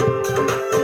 Oh,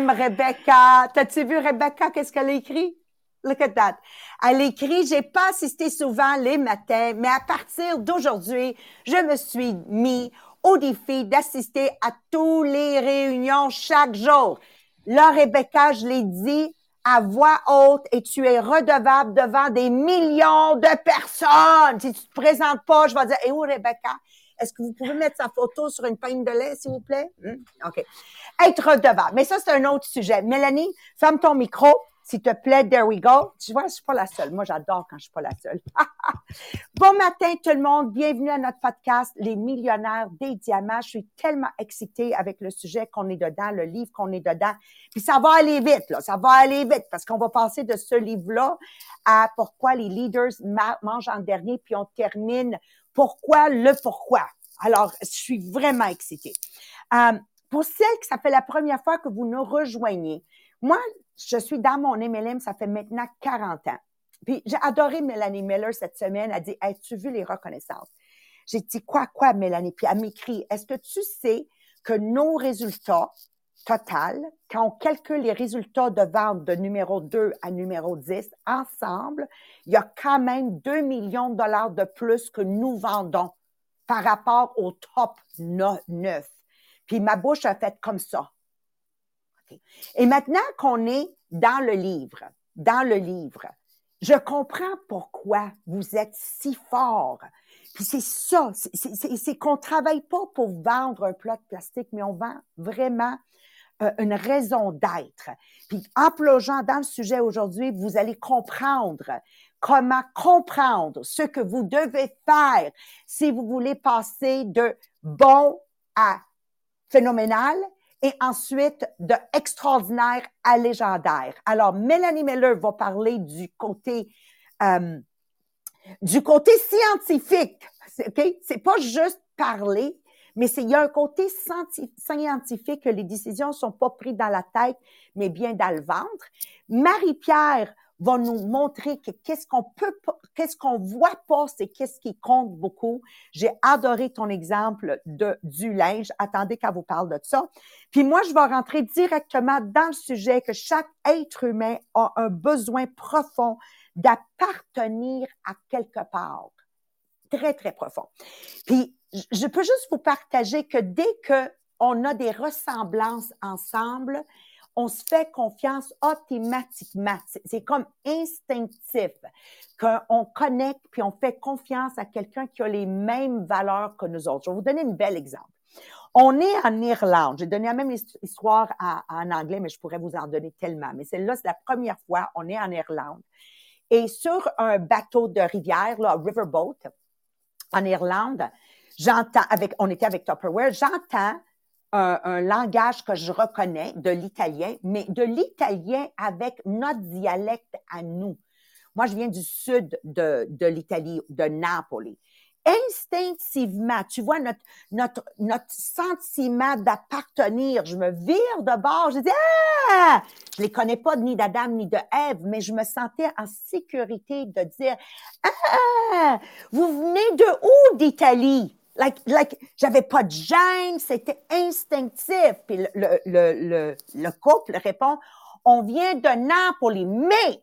Rebecca? T'as-tu vu Rebecca? Qu'est-ce qu'elle écrit? Look at that. Elle écrit, j'ai pas assisté souvent les matins, mais à partir d'aujourd'hui, je me suis mis au défi d'assister à toutes les réunions chaque jour. Là, Rebecca, je l'ai dit à voix haute et tu es redevable devant des millions de personnes. Si tu te présentes pas, je vais dire, et où Rebecca? Est-ce que vous pouvez mettre sa photo sur une peigne de lait, s'il vous plaît? Hmm? OK. Être redevable. Mais ça, c'est un autre sujet. Mélanie, ferme ton micro. S'il te plaît, there we go. Tu vois, je suis pas la seule. Moi, j'adore quand je suis pas la seule. bon matin, tout le monde. Bienvenue à notre podcast, Les millionnaires des diamants. Je suis tellement excitée avec le sujet qu'on est dedans, le livre qu'on est dedans. Puis ça va aller vite, là. Ça va aller vite parce qu'on va passer de ce livre-là à pourquoi les leaders mangent en dernier, puis on termine pourquoi le pourquoi. Alors, je suis vraiment excitée. Euh, pour celles que ça fait la première fois que vous nous rejoignez, moi, je suis dans mon MLM, ça fait maintenant 40 ans. Puis j'ai adoré Mélanie Miller cette semaine. Elle dit As-tu vu les reconnaissances? J'ai dit Quoi, quoi, Mélanie? Puis elle m'écrit Est-ce que tu sais que nos résultats total, quand on calcule les résultats de vente de numéro 2 à numéro 10 ensemble, il y a quand même 2 millions de dollars de plus que nous vendons par rapport au top 9. Puis ma bouche a fait comme ça. Et maintenant qu'on est dans le livre, dans le livre, je comprends pourquoi vous êtes si fort. Puis c'est ça, c'est qu'on travaille pas pour vendre un plat de plastique, mais on vend vraiment euh, une raison d'être. Puis en plongeant dans le sujet aujourd'hui, vous allez comprendre comment comprendre ce que vous devez faire si vous voulez passer de bon à phénoménal et ensuite de extraordinaire à légendaire. Alors, Mélanie Miller va parler du côté euh, du côté scientifique. OK? C'est pas juste parler, mais il y a un côté scientifique que les décisions sont pas prises dans la tête, mais bien dans le ventre. Marie-Pierre va nous montrer que qu'est-ce qu'on peut qu'est-ce qu'on voit pas, c'est qu'est-ce qui compte beaucoup. J'ai adoré ton exemple de du linge. Attendez qu'elle vous parle de ça. Puis moi, je vais rentrer directement dans le sujet que chaque être humain a un besoin profond d'appartenir à quelque part. Très, très profond. Puis, je peux juste vous partager que dès que on a des ressemblances ensemble, on se fait confiance automatiquement. C'est comme instinctif qu'on connecte puis on fait confiance à quelqu'un qui a les mêmes valeurs que nous autres. Je vais vous donner un bel exemple. On est en Irlande. J'ai donné la même histoire en anglais, mais je pourrais vous en donner tellement. Mais celle-là, c'est la première fois. On est en Irlande. Et sur un bateau de rivière, là, riverboat, en Irlande, j'entends avec, on était avec Tupperware, j'entends un, langage que je reconnais de l'italien, mais de l'italien avec notre dialecte à nous. Moi, je viens du sud de, de l'Italie, de Napoli. Instinctivement, tu vois, notre, notre, notre sentiment d'appartenir, je me vire de bord, je dis, ah! Je les connais pas ni d'Adam ni de Ève, mais je me sentais en sécurité de dire, ah! Vous venez de où d'Italie? Like, like, j'avais pas de gêne, c'était instinctif. Puis le, le, le, le, couple répond, on vient de Napoli, mais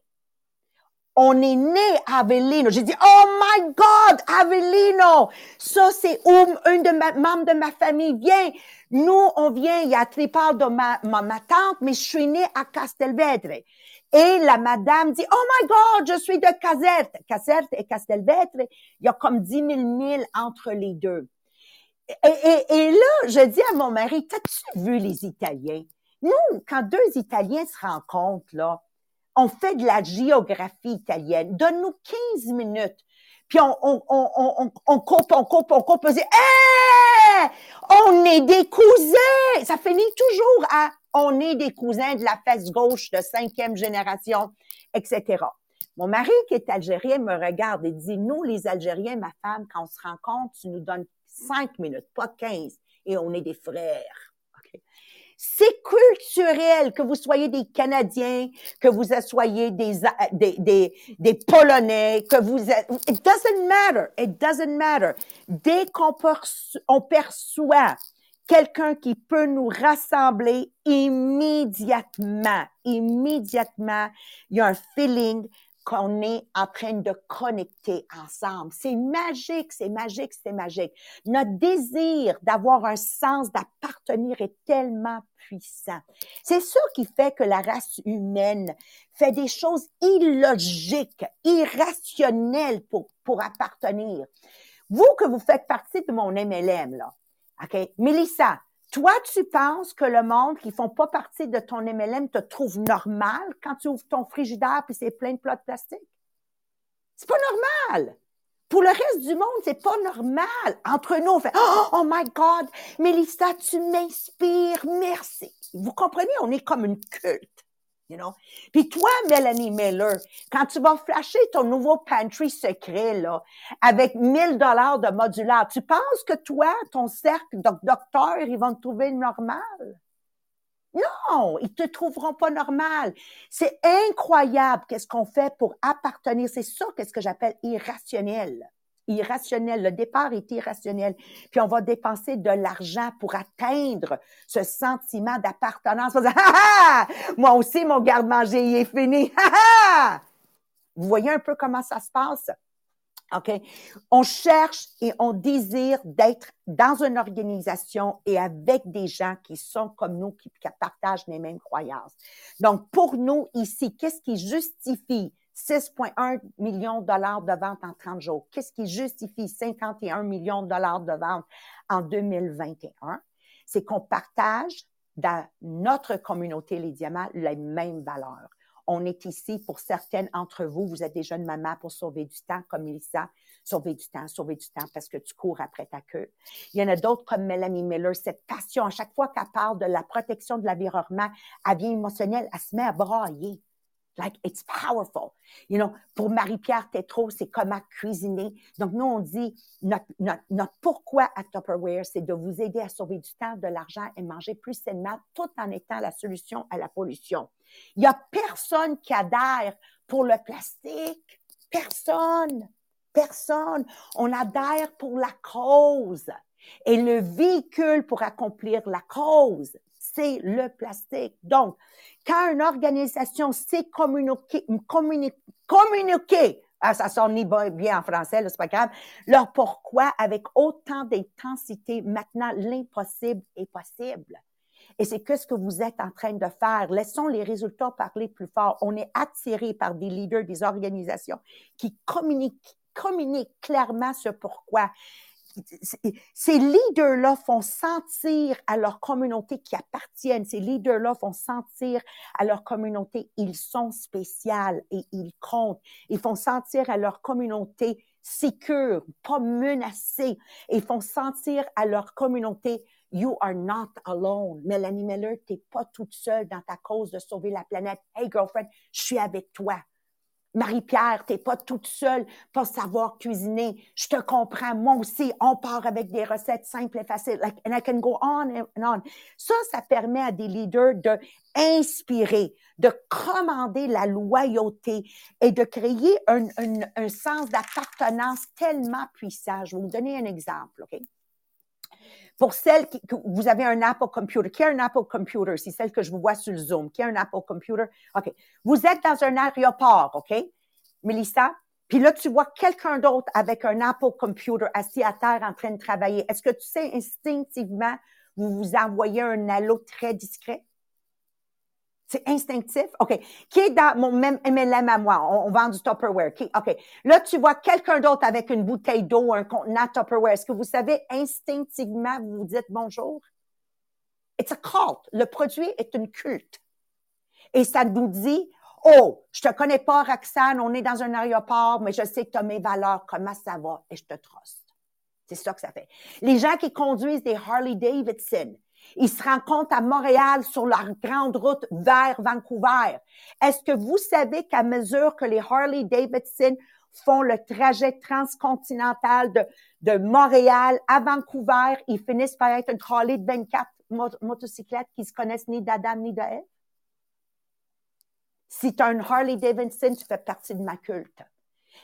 on est né à Avellino. J'ai dit, oh my God, Avellino! Ça, c'est où une de ma, membres de ma famille vient. Nous, on vient, il y a Tripal de ma, ma, ma tante, mais je suis née à Castelvedre. Et la madame dit, oh my God, je suis de Caserte. Caserte et Castelvetre, il y a comme 10 000 milles entre les deux. Et, et, là, je dis à mon mari, t'as-tu vu les Italiens? Nous, quand deux Italiens se rencontrent, là, on fait de la géographie italienne. Donne-nous 15 minutes. Puis on, on, on, on, coupe, on coupe, on coupe, on dit, on est des cousins! Ça finit toujours à on est des cousins de la fesse gauche de cinquième génération, etc. Mon mari, qui est algérien, me regarde et dit, nous, les Algériens, ma femme, quand on se rencontre, tu nous donnes cinq minutes, pas quinze, et on est des frères. C'est culturel que vous soyez des Canadiens, que vous soyez des, des, des, des Polonais, que vous it doesn't matter. It doesn't matter. Dès qu'on on perçoit quelqu'un qui peut nous rassembler immédiatement, immédiatement, il y a un feeling, qu'on est en train de connecter ensemble. C'est magique, c'est magique, c'est magique. Notre désir d'avoir un sens d'appartenir est tellement puissant. C'est ça qui fait que la race humaine fait des choses illogiques, irrationnelles pour, pour appartenir. Vous que vous faites partie de mon MLM, là, OK? Mélissa, toi, tu penses que le monde qui font pas partie de ton MLM te trouve normal quand tu ouvres ton frigidaire puis c'est plein de plats de plastique? C'est pas normal. Pour le reste du monde, c'est pas normal. Entre nous, on fait oh, oh my God, Mélissa, tu m'inspires, merci. Vous comprenez, on est comme une culte you. Puis toi, Mélanie Miller, quand tu vas flasher ton nouveau pantry secret, là, avec 1000 dollars de modulaire, tu penses que toi, ton cercle de docteurs, ils vont te trouver normal? Non, ils te trouveront pas normal. C'est incroyable qu'est-ce qu'on fait pour appartenir. C'est ça qu'est-ce que j'appelle irrationnel irrationnel. Le départ est irrationnel. Puis on va dépenser de l'argent pour atteindre ce sentiment d'appartenance. Moi aussi, mon garde-manger est fini. Vous voyez un peu comment ça se passe? OK? On cherche et on désire d'être dans une organisation et avec des gens qui sont comme nous, qui partagent les mêmes croyances. Donc, pour nous, ici, qu'est-ce qui justifie 6,1 millions de dollars de ventes en 30 jours. Qu'est-ce qui justifie 51 millions de dollars de ventes en 2021? C'est qu'on partage dans notre communauté, les diamants, les mêmes valeurs. On est ici pour certaines entre vous, vous êtes des jeunes mamans pour sauver du temps, comme Melissa, sauver du temps, sauver du temps parce que tu cours après ta queue. Il y en a d'autres comme Melanie Miller, cette passion, à chaque fois qu'elle parle de la protection de l'environnement, elle vient émotionnelle, elle se met à brailler. Like, it's powerful. You know, pour Marie-Pierre Tétrault, c'est comment cuisiner. Donc, nous, on dit, notre, notre, notre pourquoi à Tupperware, c'est de vous aider à sauver du temps, de l'argent et manger plus sainement, tout en étant la solution à la pollution. Il y a personne qui adhère pour le plastique. Personne. Personne. On adhère pour la cause. Et le véhicule pour accomplir la cause, c'est le plastique. Donc, quand une organisation sait communiquer, communiquer, ah, ça sonne bien en français, c'est pas grave, leur pourquoi avec autant d'intensité, maintenant l'impossible est possible. Et c'est que ce que vous êtes en train de faire. Laissons les résultats parler plus fort. On est attiré par des leaders, des organisations qui communiquent, communiquent clairement ce pourquoi ces leaders-là font sentir à leur communauté qui appartiennent, ces leaders-là font sentir à leur communauté, ils sont spéciaux et ils comptent. Ils font sentir à leur communauté sécure, pas menacée. Ils font sentir à leur communauté, you are not alone. Mélanie Miller, t'es pas toute seule dans ta cause de sauver la planète. Hey girlfriend, je suis avec toi. Marie-Pierre, t'es pas toute seule pour savoir cuisiner. Je te comprends. Moi aussi, on part avec des recettes simples et faciles. Like, and I can go on and on. Ça, ça permet à des leaders de inspirer, de commander la loyauté et de créer un, un, un sens d'appartenance tellement puissant. Je vais vous donner un exemple, OK? Pour celles qui, que vous avez un Apple Computer, qui a un Apple Computer, c'est celle que je vous vois sur le Zoom, qui a un Apple Computer, OK. Vous êtes dans un aéroport, OK, Melissa? Puis là, tu vois quelqu'un d'autre avec un Apple Computer assis à terre en train de travailler. Est-ce que tu sais instinctivement, vous vous envoyez un halo très discret? C'est instinctif? OK. Qui est dans mon même MLM à moi? On, vend du Tupperware. OK. Là, tu vois quelqu'un d'autre avec une bouteille d'eau, un contenant Tupperware. Est-ce que vous savez instinctivement, vous vous dites bonjour? It's a cult. Le produit est une culte. Et ça nous dit, Oh, je te connais pas, Roxane, on est dans un aéroport, mais je sais que tu as mes valeurs, comment ça va, et je te truste. C'est ça que ça fait. Les gens qui conduisent des Harley Davidson, ils se rencontrent à Montréal sur leur grande route vers Vancouver. Est-ce que vous savez qu'à mesure que les Harley Davidson font le trajet transcontinental de, de Montréal à Vancouver, ils finissent par être une Harley de 24 motocyclettes qui se connaissent ni d'Adam ni de Si tu as une Harley Davidson, tu fais partie de ma culte.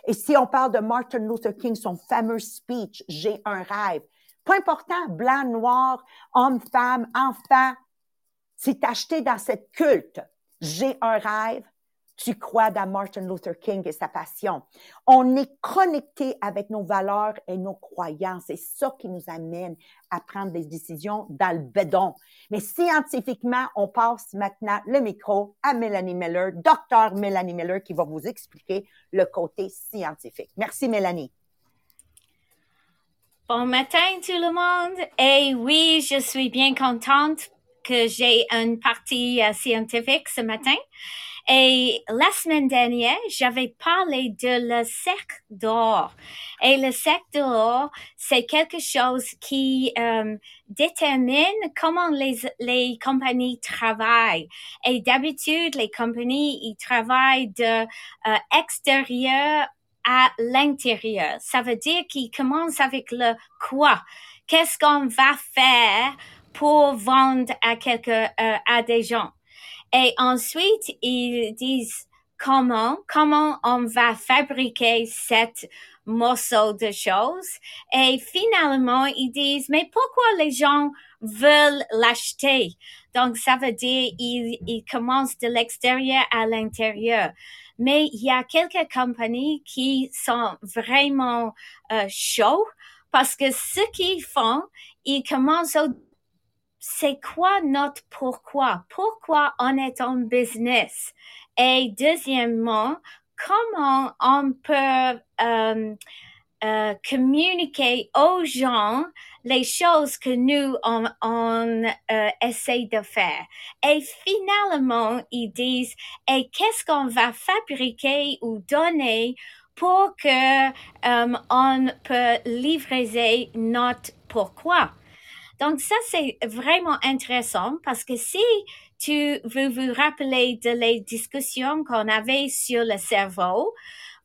Et si on parle de Martin Luther King, son fameux speech, J'ai un rêve, pas important, blanc, noir, homme, femme, enfant, c'est acheté dans cette culte. J'ai un rêve, tu crois dans Martin Luther King et sa passion. On est connecté avec nos valeurs et nos croyances. C'est ça qui nous amène à prendre des décisions dans le. Mais scientifiquement, on passe maintenant le micro à Mélanie Miller, docteur Mélanie Miller, qui va vous expliquer le côté scientifique. Merci, Mélanie. Bon matin tout le monde. Et oui, je suis bien contente que j'ai une partie euh, scientifique ce matin. Et la semaine dernière, j'avais parlé de le cercle d'or. Et le cercle d'or, c'est quelque chose qui euh, détermine comment les, les compagnies travaillent. Et d'habitude, les compagnies, ils travaillent de euh, extérieur à l'intérieur. Ça veut dire qu'ils commencent avec le quoi. Qu'est-ce qu'on va faire pour vendre à quelqu'un, euh, à des gens? Et ensuite, ils disent comment, comment on va fabriquer cette morceau de choses. Et finalement, ils disent, mais pourquoi les gens veulent l'acheter? Donc, ça veut dire, ils, ils commencent de l'extérieur à l'intérieur. Mais il y a quelques compagnies qui sont vraiment euh, chauds parce que ce qu'ils font, ils commencent au c'est quoi notre pourquoi? Pourquoi on est en business? Et deuxièmement, comment on peut euh, euh, communiquer aux gens les choses que nous on, on euh, de faire. Et finalement, ils disent et qu'est-ce qu'on va fabriquer ou donner pour que euh, on peut livrer notre pourquoi. Donc ça, c'est vraiment intéressant parce que si tu veux vous rappeler de les discussions qu'on avait sur le cerveau,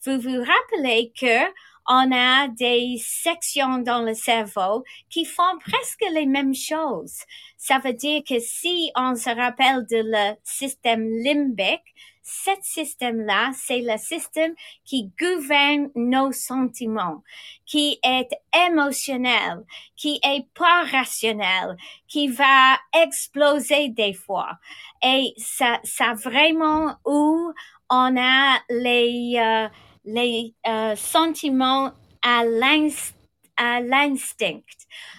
vous vous rappelez que on a des sections dans le cerveau qui font presque les mêmes choses. Ça veut dire que si on se rappelle de le système limbique, ce système-là, c'est le système qui gouverne nos sentiments, qui est émotionnel, qui est pas rationnel, qui va exploser des fois. Et ça, ça vraiment où on a les, euh, les euh, sentiments à l'instinct.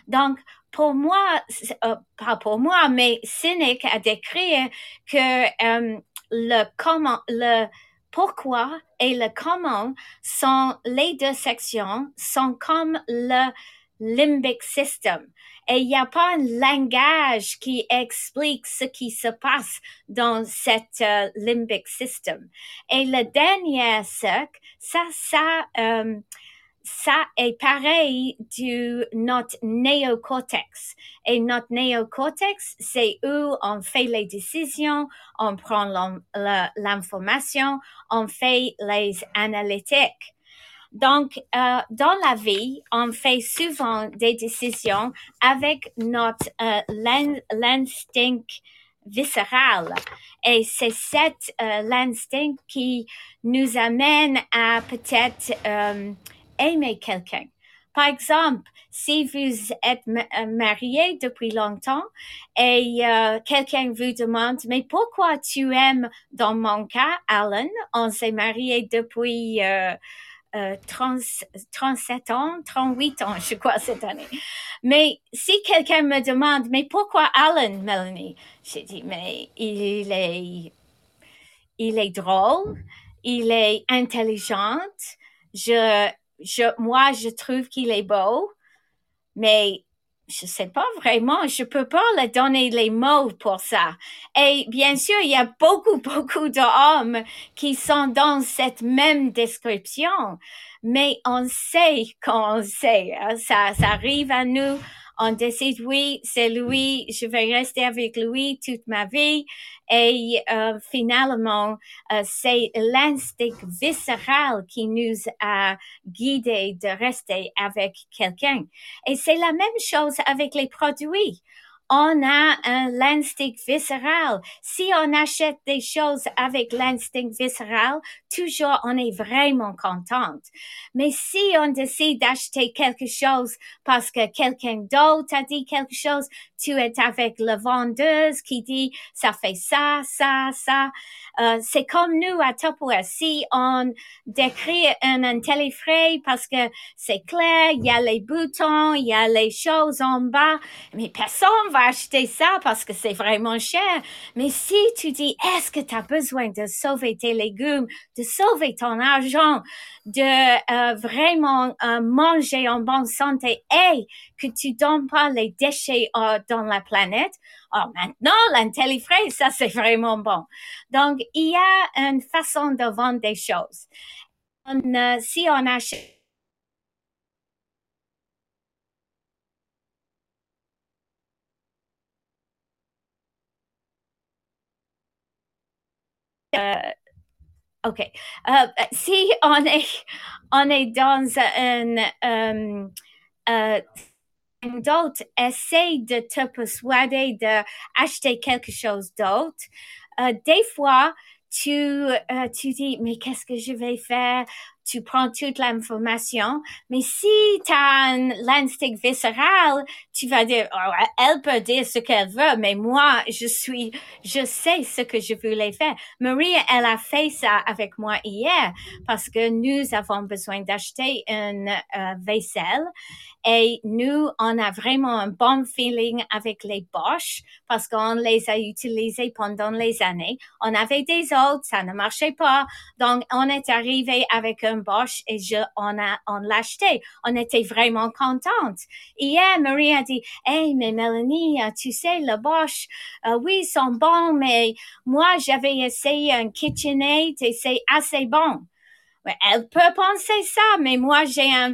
Donc, pour moi, euh, pas pour moi, mais Cynic a décrit que le comment, le pourquoi et le comment sont les deux sections, sont comme le limbic system. Et il n'y a pas un langage qui explique ce qui se passe dans cette euh, limbic system. Et le dernier cercle, ça, ça, euh, ça est pareil du notre néocortex. Et notre néocortex, c'est où on fait les décisions, on prend l'information, on fait les analytiques. Donc, euh, dans la vie, on fait souvent des décisions avec notre euh, l'instinct viscéral. Et c'est cet euh, l'instinct qui nous amène à peut-être euh, aimer quelqu'un. Par exemple, si vous êtes euh, marié depuis longtemps et euh, quelqu'un vous demande, mais pourquoi tu aimes, dans mon cas, Alan, on s'est marié depuis euh, 37 euh, ans, 38 ans, je crois, cette année. Mais si quelqu'un me demande, mais pourquoi Alan, Melanie? J'ai dit, mais il est, il est drôle, il est intelligent, je, je, moi, je trouve qu'il est beau, mais je sais pas vraiment, je peux pas le donner les mots pour ça. Et bien sûr, il y a beaucoup, beaucoup d'hommes qui sont dans cette même description, mais on sait qu'on sait, hein. ça, ça arrive à nous on décide, oui, c'est lui, je vais rester avec lui toute ma vie. Et euh, finalement, euh, c'est l'instinct viscéral qui nous a guidés de rester avec quelqu'un. Et c'est la même chose avec les produits on a un l'instinct viscéral. Si on achète des choses avec l'instinct viscéral, toujours on est vraiment contente. Mais si on décide d'acheter quelque chose parce que quelqu'un d'autre a dit quelque chose, tu es avec la vendeuse qui dit ça fait ça, ça, ça. Euh, c'est comme nous à Tupperware. Si on décrit un, un parce que c'est clair, il y a les boutons, il y a les choses en bas, mais personne va acheter ça parce que c'est vraiment cher. Mais si tu dis, est-ce que tu as besoin de sauver tes légumes, de sauver ton argent, de euh, vraiment euh, manger en bonne santé et que tu donnes pas les déchets euh, dans la planète, oh, maintenant, l'intellifrais, ça c'est vraiment bon. Donc, il y a une façon de vendre des choses. si on achète Euh, OK. Euh, si on est, on est dans un... Euh, euh, d'autres essaie de te persuader d'acheter quelque chose d'autre. Euh, des fois, tu, euh, tu dis, mais qu'est-ce que je vais faire? Tu prends toute l'information. Mais si tu as l'instinct viscéral, tu vas dire, oh, elle peut dire ce qu'elle veut, mais moi, je suis, je sais ce que je voulais faire. Marie, elle a fait ça avec moi hier parce que nous avons besoin d'acheter une euh, vaisselle et nous, on a vraiment un bon feeling avec les Bosch parce qu'on les a utilisés pendant les années. On avait des autres, ça ne marchait pas. Donc, on est arrivé avec un Bosch et je, on a, on l'a acheté. On était vraiment contente. Hier, Marie a dit, hey, mais Mélanie, euh, tu sais, le Bosch, euh, oui, ils sont bons, mais moi, j'avais essayé un KitchenAid et c'est assez bon. Elle peut penser ça, mais moi, j'ai un,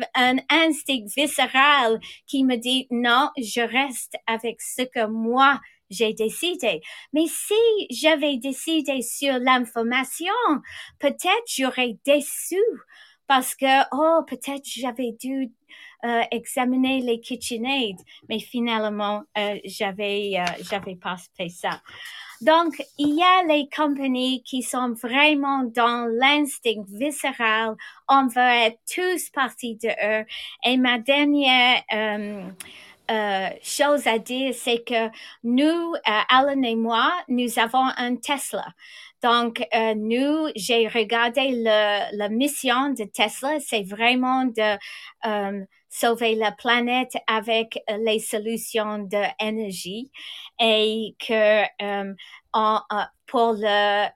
instinct viscéral qui me dit non, je reste avec ce que moi, j'ai décidé. Mais si j'avais décidé sur l'information, peut-être j'aurais déçu parce que, oh, peut-être j'avais dû euh, examiner les KitchenAid, mais finalement, euh, j'avais, euh, j'avais pas fait ça. Donc, il y a les compagnies qui sont vraiment dans l'instinct viscéral. On veut être tous partis de eux. Et ma dernière euh, chose à dire, c'est que nous, euh, Alan et moi, nous avons un Tesla. Donc, euh, nous, j'ai regardé la mission de Tesla, c'est vraiment de sauver la planète avec les solutions d'énergie et que pour le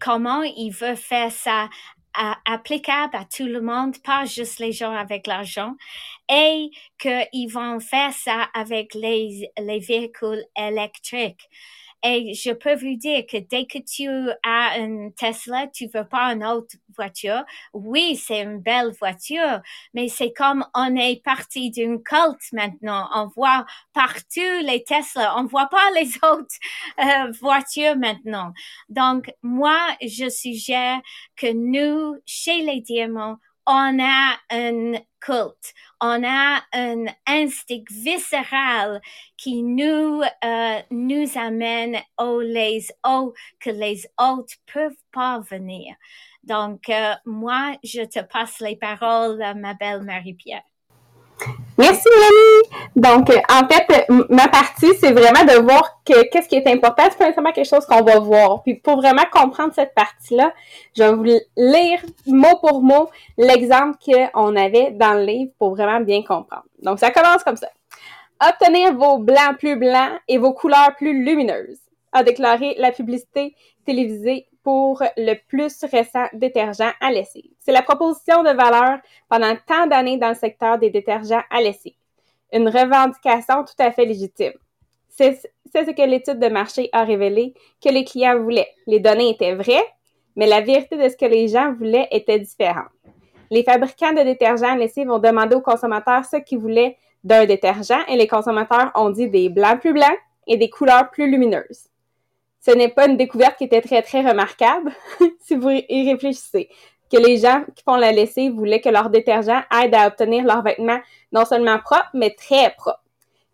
comment il veut faire ça applicable à tout le monde, pas juste les gens avec l'argent, et qu'ils vont faire ça avec les, les véhicules électriques. Et je peux vous dire que dès que tu as une Tesla, tu veux pas une autre voiture. Oui, c'est une belle voiture, mais c'est comme on est parti d'une culte maintenant. On voit partout les Tesla. On voit pas les autres euh, voitures maintenant. Donc, moi, je suggère que nous, chez les diamants, on a un culte, on a un instinct viscéral qui nous euh, nous amène aux les hauts que les autres peuvent pas venir. Donc euh, moi, je te passe les paroles, ma belle Marie-Pierre. Merci Mélanie. Donc, euh, en fait, ma partie, c'est vraiment de voir que qu'est-ce qui est important. C'est pas nécessairement quelque chose qu'on va voir. Puis pour vraiment comprendre cette partie-là, je vais vous lire mot pour mot l'exemple qu'on avait dans le livre pour vraiment bien comprendre. Donc, ça commence comme ça. Obtenir vos blancs plus blancs et vos couleurs plus lumineuses, a déclaré la publicité télévisée pour le plus récent détergent à lessive. C'est la proposition de valeur pendant tant d'années dans le secteur des détergents à lessive. une revendication tout à fait légitime. C'est ce que l'étude de marché a révélé que les clients voulaient. Les données étaient vraies, mais la vérité de ce que les gens voulaient était différente. Les fabricants de détergents laissés vont demander aux consommateurs ce qu'ils voulaient d'un détergent et les consommateurs ont dit des blancs plus blancs et des couleurs plus lumineuses. Ce n'est pas une découverte qui était très, très remarquable, si vous y réfléchissez. Que les gens qui font la lessive voulaient que leur détergent aide à obtenir leurs vêtements non seulement propres, mais très propres.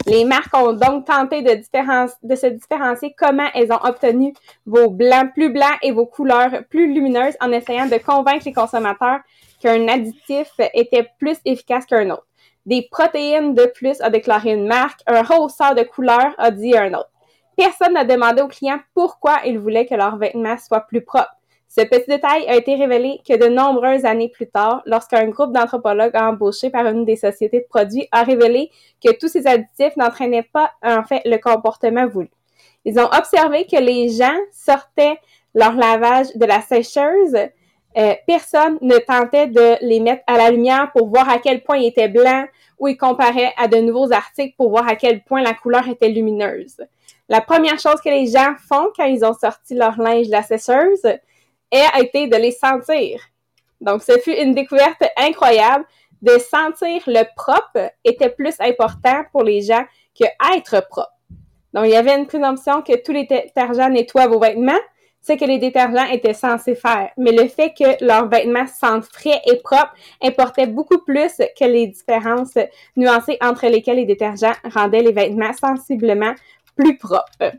Les marques ont donc tenté de, se différencier comment elles ont obtenu vos blancs plus blancs et vos couleurs plus lumineuses en essayant de convaincre les consommateurs qu'un additif était plus efficace qu'un autre. Des protéines de plus a déclaré une marque, un rehausseur de couleur a dit un autre. Personne n'a demandé aux clients pourquoi ils voulaient que leurs vêtements soient plus propres. Ce petit détail a été révélé que de nombreuses années plus tard, lorsqu'un groupe d'anthropologues embauché par une des sociétés de produits a révélé que tous ces additifs n'entraînaient pas en fait le comportement voulu. Ils ont observé que les gens sortaient leur lavage de la sécheuse. Euh, personne ne tentait de les mettre à la lumière pour voir à quel point ils étaient blancs ou ils comparaient à de nouveaux articles pour voir à quel point la couleur était lumineuse. La première chose que les gens font quand ils ont sorti leur linge de la a été de les sentir. Donc, ce fut une découverte incroyable. De sentir le propre était plus important pour les gens que être propre. Donc, il y avait une présomption que tous les détergents nettoient vos vêtements, ce que les détergents étaient censés faire. Mais le fait que leurs vêtements sentent frais et propres importait beaucoup plus que les différences nuancées entre lesquelles les détergents rendaient les vêtements sensiblement plus propres.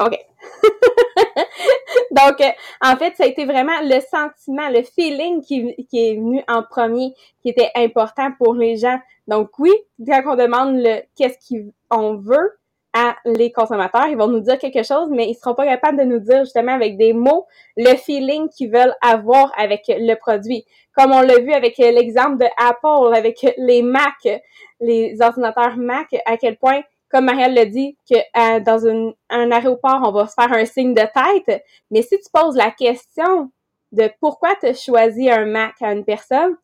OK. Donc, en fait, ça a été vraiment le sentiment, le feeling qui, qui est venu en premier, qui était important pour les gens. Donc, oui, quand on demande le qu'est-ce qu'on veut à les consommateurs, ils vont nous dire quelque chose, mais ils seront pas capables de nous dire justement avec des mots le feeling qu'ils veulent avoir avec le produit. Comme on l'a vu avec l'exemple de Apple, avec les Mac, les ordinateurs Mac, à quel point comme Marielle l'a dit, que euh, dans un aéroport, on va faire un signe de tête. Mais si tu poses la question de pourquoi tu as un Mac à une personne,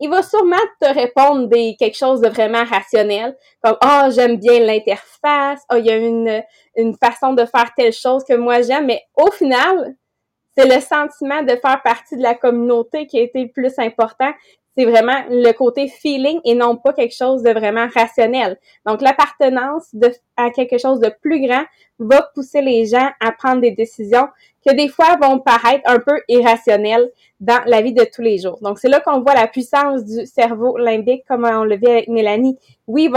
il va sûrement te répondre des quelque chose de vraiment rationnel, comme oh j'aime bien l'interface, oh il y a une une façon de faire telle chose que moi j'aime, mais au final, c'est le sentiment de faire partie de la communauté qui a été le plus important c'est vraiment le côté feeling et non pas quelque chose de vraiment rationnel. Donc, l'appartenance à quelque chose de plus grand va pousser les gens à prendre des décisions que des fois vont paraître un peu irrationnelles dans la vie de tous les jours. Donc, c'est là qu'on voit la puissance du cerveau limbique, comme on le vit avec Mélanie. Oui,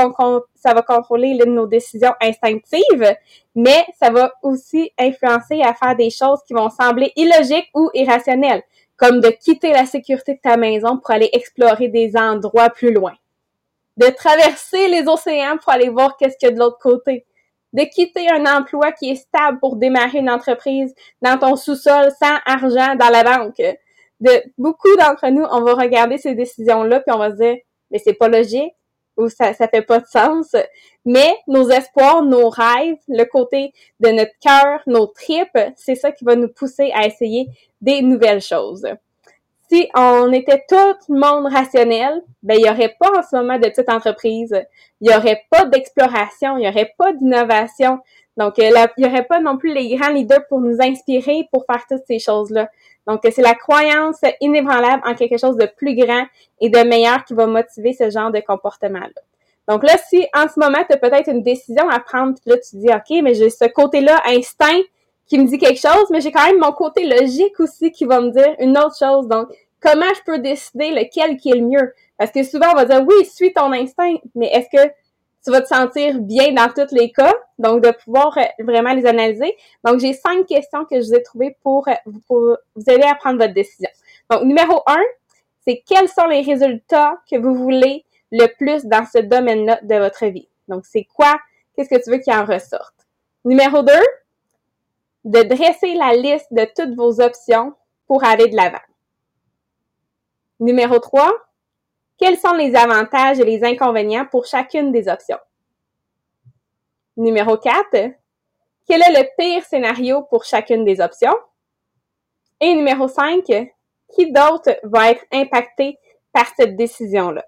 ça va contrôler nos décisions instinctives, mais ça va aussi influencer à faire des choses qui vont sembler illogiques ou irrationnelles comme de quitter la sécurité de ta maison pour aller explorer des endroits plus loin, de traverser les océans pour aller voir qu'est-ce qu'il y a de l'autre côté, de quitter un emploi qui est stable pour démarrer une entreprise dans ton sous-sol sans argent dans la banque. De beaucoup d'entre nous, on va regarder ces décisions-là puis on va se dire mais c'est pas logique ou ça ça fait pas de sens. Mais nos espoirs, nos rêves, le côté de notre cœur, nos tripes, c'est ça qui va nous pousser à essayer des nouvelles choses. Si on était tout le monde rationnel, ben il y aurait pas en ce moment de petites entreprises, il y aurait pas d'exploration, il y aurait pas d'innovation. Donc euh, il y aurait pas non plus les grands leaders pour nous inspirer pour faire toutes ces choses-là. Donc c'est la croyance inébranlable en quelque chose de plus grand et de meilleur qui va motiver ce genre de comportement-là. Donc là, si en ce moment, tu as peut-être une décision à prendre, puis là, tu dis, OK, mais j'ai ce côté-là, instinct, qui me dit quelque chose, mais j'ai quand même mon côté logique aussi qui va me dire une autre chose. Donc, comment je peux décider lequel qui est le mieux? Parce que souvent, on va dire, oui, suis ton instinct, mais est-ce que tu vas te sentir bien dans tous les cas? Donc, de pouvoir euh, vraiment les analyser. Donc, j'ai cinq questions que je vous ai trouvées pour, euh, pour vous aider à prendre votre décision. Donc, numéro un, c'est quels sont les résultats que vous voulez le plus dans ce domaine-là de votre vie? Donc, c'est quoi? Qu'est-ce que tu veux qu'il en ressorte? Numéro deux, de dresser la liste de toutes vos options pour aller de l'avant. Numéro 3, quels sont les avantages et les inconvénients pour chacune des options? Numéro 4, quel est le pire scénario pour chacune des options? Et numéro 5, qui d'autre va être impacté par cette décision-là?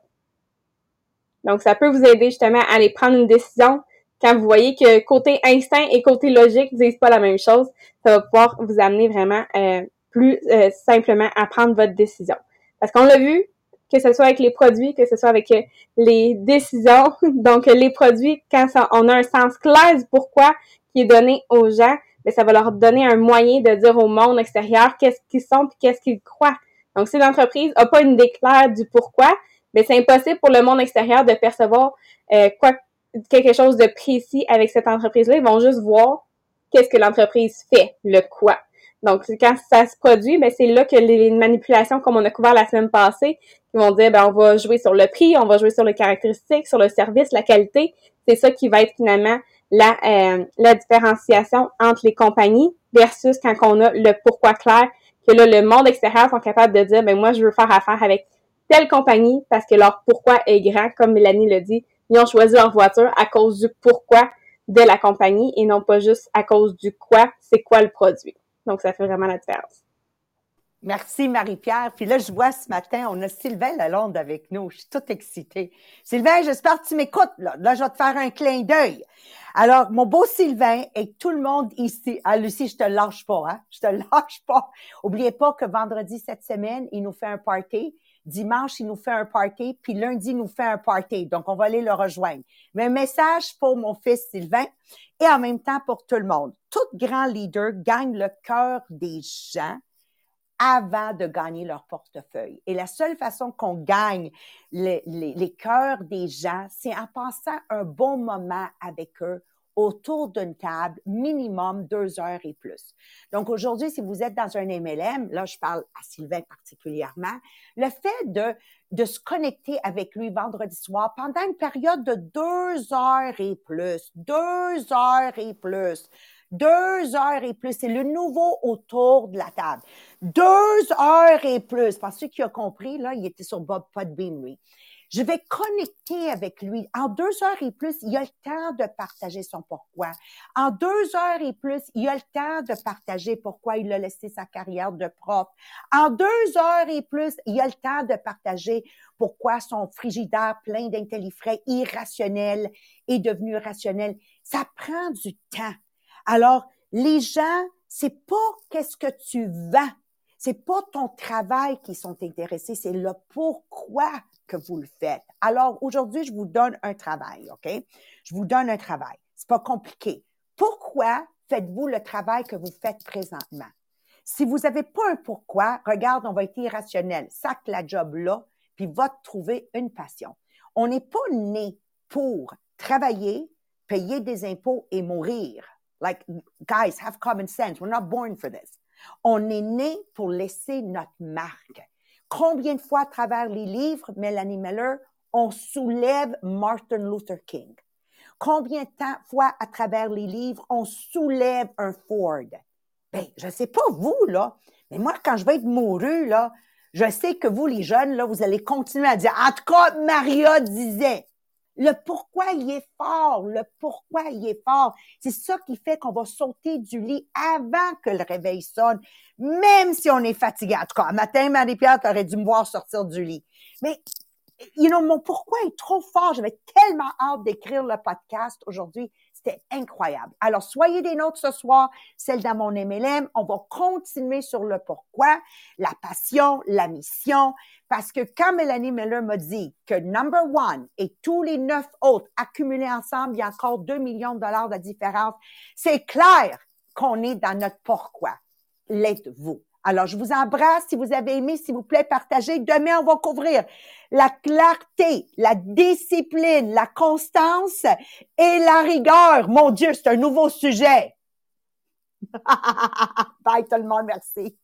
Donc, ça peut vous aider justement à aller prendre une décision quand vous voyez que côté instinct et côté logique ne disent pas la même chose. Ça va pouvoir vous amener vraiment euh, plus euh, simplement à prendre votre décision. Parce qu'on l'a vu, que ce soit avec les produits, que ce soit avec euh, les décisions. Donc, les produits, quand on a un sens clair du pourquoi qui est donné aux gens, mais ça va leur donner un moyen de dire au monde extérieur qu'est-ce qu'ils sont et qu'est-ce qu'ils croient. Donc, si l'entreprise n'a pas une déclaire du pourquoi, mais c'est impossible pour le monde extérieur de percevoir euh, quoi quelque chose de précis avec cette entreprise-là. Ils vont juste voir qu'est-ce que l'entreprise fait, le quoi. Donc, quand ça se produit, ben, c'est là que les manipulations, comme on a couvert la semaine passée, ils vont dire, ben, on va jouer sur le prix, on va jouer sur les caractéristiques, sur le service, la qualité. C'est ça qui va être finalement la, euh, la différenciation entre les compagnies versus quand on a le pourquoi clair, que là, le monde extérieur sont capables de dire, ben, moi, je veux faire affaire avec telle compagnie parce que leur pourquoi est grand, comme Mélanie le dit. Ils ont choisi leur voiture à cause du pourquoi de la compagnie et non pas juste à cause du quoi, c'est quoi le produit. Donc, ça fait vraiment la différence. Merci Marie-Pierre. Puis là, je vois ce matin, on a Sylvain Lalonde avec nous. Je suis toute excitée. Sylvain, j'espère que tu m'écoutes. Là. là, je vais te faire un clin d'œil. Alors, mon beau Sylvain et tout le monde ici. Ah, Lucie, je te lâche pas, hein? Je te lâche pas. Oubliez pas que vendredi cette semaine, il nous fait un party. Dimanche, il nous fait un party, puis lundi, il nous fait un party. Donc, on va aller le rejoindre. Mais un message pour mon fils Sylvain et en même temps pour tout le monde. Tout grand leader gagne le cœur des gens avant de gagner leur portefeuille. Et la seule façon qu'on gagne les, les, cœurs des gens, c'est en passant un bon moment avec eux autour d'une table, minimum deux heures et plus. Donc aujourd'hui, si vous êtes dans un MLM, là je parle à Sylvain particulièrement, le fait de, de se connecter avec lui vendredi soir pendant une période de deux heures et plus, deux heures et plus, deux heures et plus, c'est le nouveau autour de la table. Deux heures et plus, parce que ceux qui ont compris, là, il était sur Bob Podbean, lui. Je vais connecter avec lui. En deux heures et plus, il a le temps de partager son pourquoi. En deux heures et plus, il a le temps de partager pourquoi il a laissé sa carrière de prof. En deux heures et plus, il a le temps de partager pourquoi son frigidaire plein d'intellifrais irrationnel est devenu rationnel. Ça prend du temps. Alors, les gens, c'est pas qu'est-ce que tu vends. C'est pas ton travail qui sont intéressés, c'est le pourquoi que vous le faites. Alors, aujourd'hui, je vous donne un travail, OK? Je vous donne un travail. C'est pas compliqué. Pourquoi faites-vous le travail que vous faites présentement? Si vous n'avez pas un pourquoi, regarde, on va être irrationnel. Sac la job là, puis va trouver une passion. On n'est pas né pour travailler, payer des impôts et mourir. Like, guys, have common sense. We're not born for this. On est né pour laisser notre marque. Combien de fois à travers les livres, Melanie Miller, on soulève Martin Luther King? Combien de fois à travers les livres, on soulève un Ford? Ben, je sais pas vous, là, mais moi, quand je vais être mouru, là, je sais que vous, les jeunes, là, vous allez continuer à dire, en tout cas, Maria disait. Le pourquoi il est fort, le pourquoi il est fort. C'est ça qui fait qu'on va sauter du lit avant que le réveil sonne, même si on est fatigué. En tout cas, matin, Marie-Pierre, aurais dû me voir sortir du lit. Mais you know, mon pourquoi est trop fort. J'avais tellement hâte d'écrire le podcast aujourd'hui. C'était incroyable. Alors, soyez des nôtres ce soir, celle dans mon MLM. On va continuer sur le pourquoi, la passion, la mission. Parce que quand Mélanie Miller m'a dit que number one et tous les neuf autres accumulés ensemble, il y a encore 2 millions de dollars de différence, c'est clair qu'on est dans notre pourquoi. L'êtes-vous? Alors, je vous embrasse. Si vous avez aimé, s'il vous plaît, partagez. Demain, on va couvrir la clarté, la discipline, la constance et la rigueur. Mon Dieu, c'est un nouveau sujet. Bye tout le monde, merci.